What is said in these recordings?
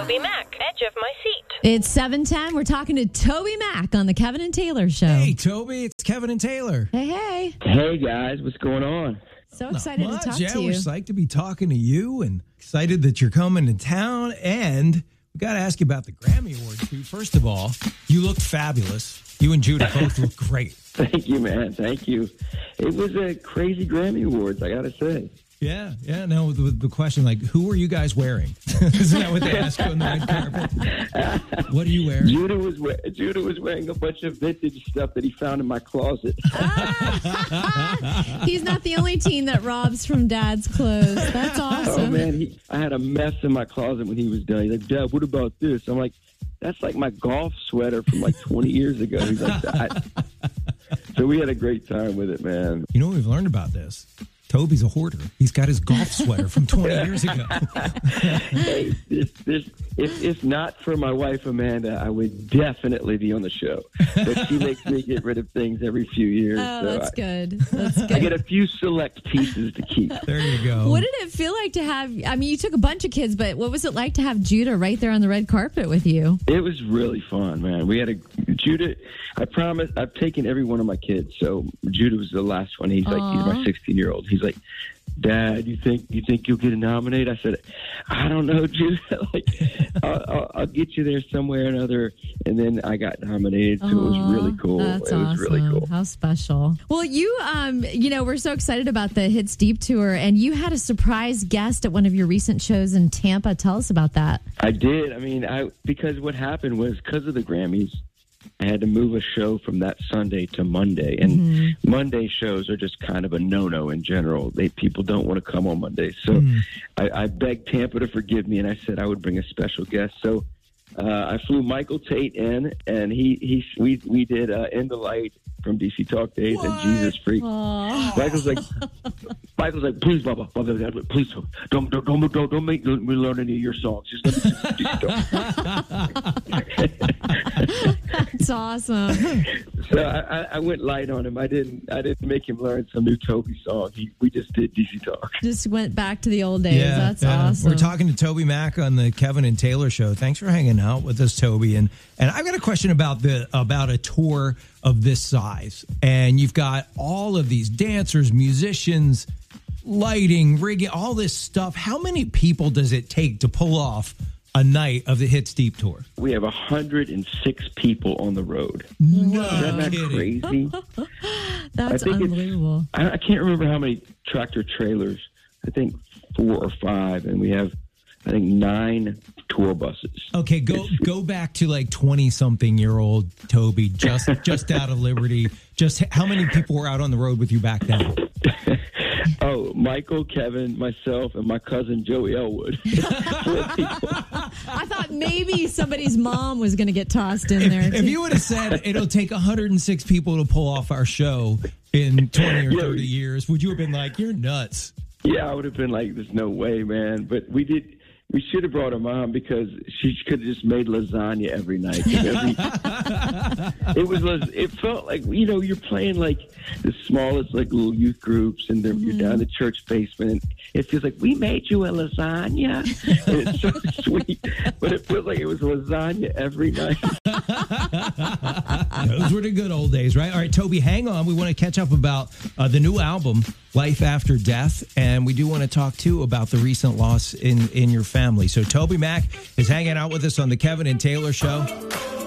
Toby Mac, edge of my seat. It's 710. We're talking to Toby Mac on the Kevin and Taylor show. Hey, Toby, it's Kevin and Taylor. Hey, hey. Hey guys, what's going on? So excited to talk yeah, to we're you. psyched to be talking to you and excited that you're coming to town. And we got to ask you about the Grammy Awards, too. First of all, you look fabulous. You and Judah both look great. Thank you, man. Thank you. It was a crazy Grammy Awards, I gotta say. Yeah, yeah. No, the, the question, like, who are you guys wearing? Isn't that what they ask you on the red carpet? What are you wearing? Judah was we- Judah was wearing a bunch of vintage stuff that he found in my closet. Ah! He's not the only teen that robs from dad's clothes. That's oh, awesome. Oh man, he, I had a mess in my closet when he was done. He's like, Dad, what about this? I'm like, that's like my golf sweater from like 20 years ago. He's like, that. so we had a great time with it, man. You know what we've learned about this? Toby's a hoarder. He's got his golf sweater from 20 years ago. hey, this, this, if, if not for my wife Amanda, I would definitely be on the show. But she makes me get rid of things every few years. Oh, so that's I, good. That's good. I get a few select pieces to keep. There you go. What did it feel like to have? I mean, you took a bunch of kids, but what was it like to have Judah right there on the red carpet with you? It was really fun, man. We had a Judah. I promise. I've taken every one of my kids. So Judah was the last one. He's like he's my 16 year old. He's like, Dad, you think you think you'll get nominated? I said, I don't know, Judah. like, I'll, I'll, I'll get you there somewhere or another. And then I got nominated, so it was really cool. That's it was awesome. really cool. How special. Well, you, um, you know, we're so excited about the Hits Deep tour, and you had a surprise guest at one of your recent shows in Tampa. Tell us about that. I did. I mean, I because what happened was because of the Grammys, I had to move a show from that Sunday to Monday, and Monday shows are just kind of a no-no in general. They people don't want to come on Mondays, so I, I begged Tampa to forgive me, and I said I would bring a special guest. So uh, I flew Michael Tait in, and he he we we did uh, "In the Light" from DC Talk Days and Jesus Freak. Michael's like, Michael's like, please, Baba, Baba, please don't don't don't don't, don't make me learn any of your songs. Just let me sing DC Talk. It's awesome. So I, I, I went light on him. I didn't I didn't make him learn some new Toby song. He, we just did DC Talk. Just went back to the old days. That's awesome. We're talking to Toby Mac on the Kevin and Taylor show. Thanks for hanging out with us, Toby. And and I've got a question about the about a tour of this size. And you've got all of these dancers, musicians, lighting, rigging, all this stuff. How many people does it take to pull off a night of the Hits Deep tour? We have 106 people on the road. No Isn't that kidding. crazy? That's I unbelievable. I, I can't remember how many tractor trailers. I think four or five, and we have I think nine tour buses. Okay, go go back to like twenty something year old Toby, just just out of Liberty. Just how many people were out on the road with you back then? Michael, Kevin, myself, and my cousin Joey Elwood. I thought maybe somebody's mom was going to get tossed in there. If too. you would have said it'll take 106 people to pull off our show in 20 or 30 years, would you have been like, "You're nuts"? Yeah, I would have been like, "There's no way, man." But we did. We should have brought her mom because she could have just made lasagna every night. Every- it was. las- It felt like you know you're playing like the smallest like little youth groups, and they're, you're down in the church basement. It feels like we made you a lasagna. and it's so sweet, but it feels like it was lasagna every night. Those were the good old days, right? All right, Toby, hang on. We want to catch up about uh, the new album, Life After Death, and we do want to talk too about the recent loss in in your family. So Toby Mac is hanging out with us on the Kevin and Taylor show.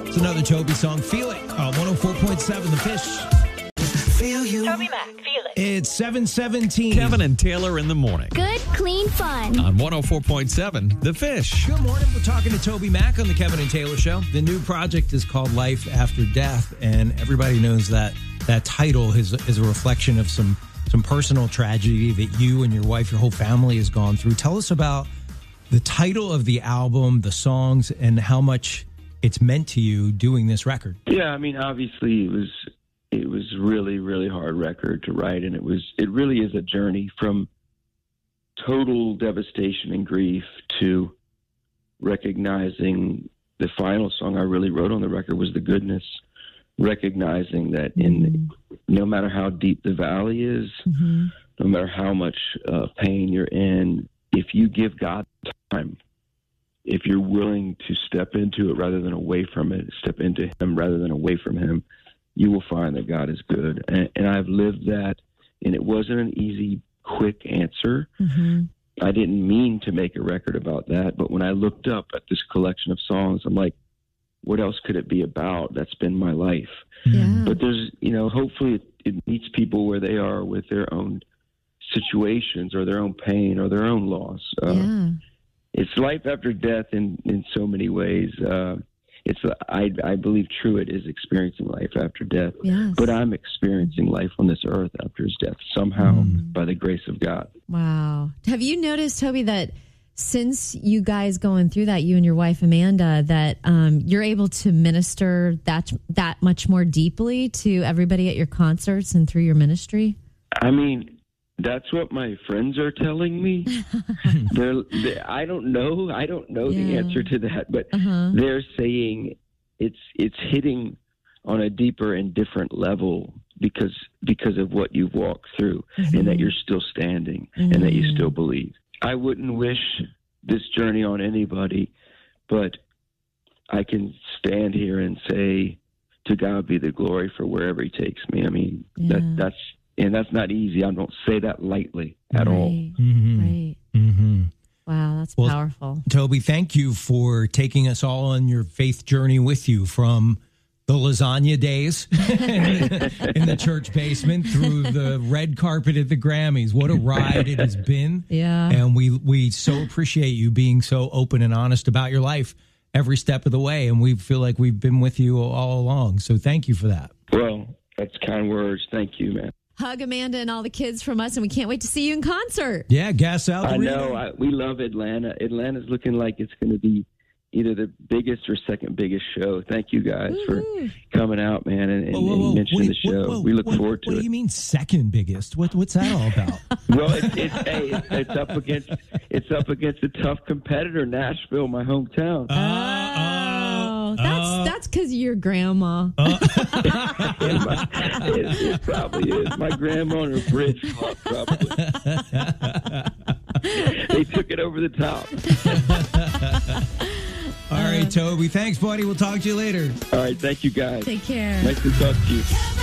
It's another Toby song. Feel it. Uh, 104.7 The Fish. Feel you. Toby Mac, feel it. It's 717. Kevin and Taylor in the morning Good, clean fun. on 104.7 The Fish. Good morning. We're talking to Toby Mac on the Kevin and Taylor Show. The new project is called Life After Death, and everybody knows that that title is is a reflection of some some personal tragedy that you and your wife, your whole family, has gone through. Tell us about the title of the album, the songs, and how much it's meant to you doing this record. Yeah, I mean, obviously it was it was really really hard record to write, and it was it really is a journey from total devastation and grief to recognizing the final song I really wrote on the record was the goodness, recognizing that in no matter how deep the valley is, no matter how much uh, pain you're in, if you give God time, if you're willing to step into it rather than away from it, step into Him rather than away from Him, you will find that God is good. And, and I've lived that, and it wasn't an easy, quick answer. Mhm. I didn't mean to make a record about that, but when I looked up at this collection of songs, I'm like, what else could it be about? That's been my life. Yeah. But there's, you know, hopefully it, it meets people where they are with their own situations or their own pain or their own loss. Uh, yeah. It's life after death in, in so many ways. Uh, it's, I, I believe Truett is experiencing life after death. Yes. But I'm experiencing life on this earth after his death somehow by the grace of God. Wow. Have you noticed, Toby, that since you guys going through that, you and your wife Amanda, that um, you're able to minister that that much more deeply to everybody at your concerts and through your ministry? I mean, that's what my friends are telling me. they're, they I don't know. I don't know the answer to that, but Uh-huh. they're saying it's it's hitting on a deeper and different level because because of what you've walked through and that you're still standing and that you still believe. I wouldn't wish this journey on anybody, but I can stand here and say to God be the glory for wherever he takes me. I mean, Yeah. that that's and that's not easy. I don't say that lightly at all. Right. Mhm. Right. Mhm. Wow, that's Well- powerful. Toby, thank you for taking us all on your faith journey with you from the lasagna days in the church basement through the red carpet at the Grammys. What a ride it has been. Yeah. And we we so appreciate you being so open and honest about your life every step of the way and we feel like we've been with you all along. So thank you for that. Well, that's kind words. Thank you, man. Hug Amanda and all the kids from us, and we can't wait to see you in concert. Yeah, gas out the I know. I, we love Atlanta. Atlanta's looking like it's going to be either the biggest or second biggest show. Thank you guys for mm-hmm. coming out, man, and, and, Whoa, whoa, whoa. and mentioning Wait, the show. whoa, whoa. we look What- forward to What it. What do you mean second biggest? What what's that all about? Well, it's, it's, hey, it's, it's up against it's up against a tough competitor, Nashville, my hometown. Uh, uh, oh, that's uh. that's because your grandma. it, it probably is. My grandma on her bridge clock, probably. they took it over the top. All right, Toby. Thanks, buddy. We'll talk to you later. All right, thank you guys. Take care. Nice to talk to you. Kevin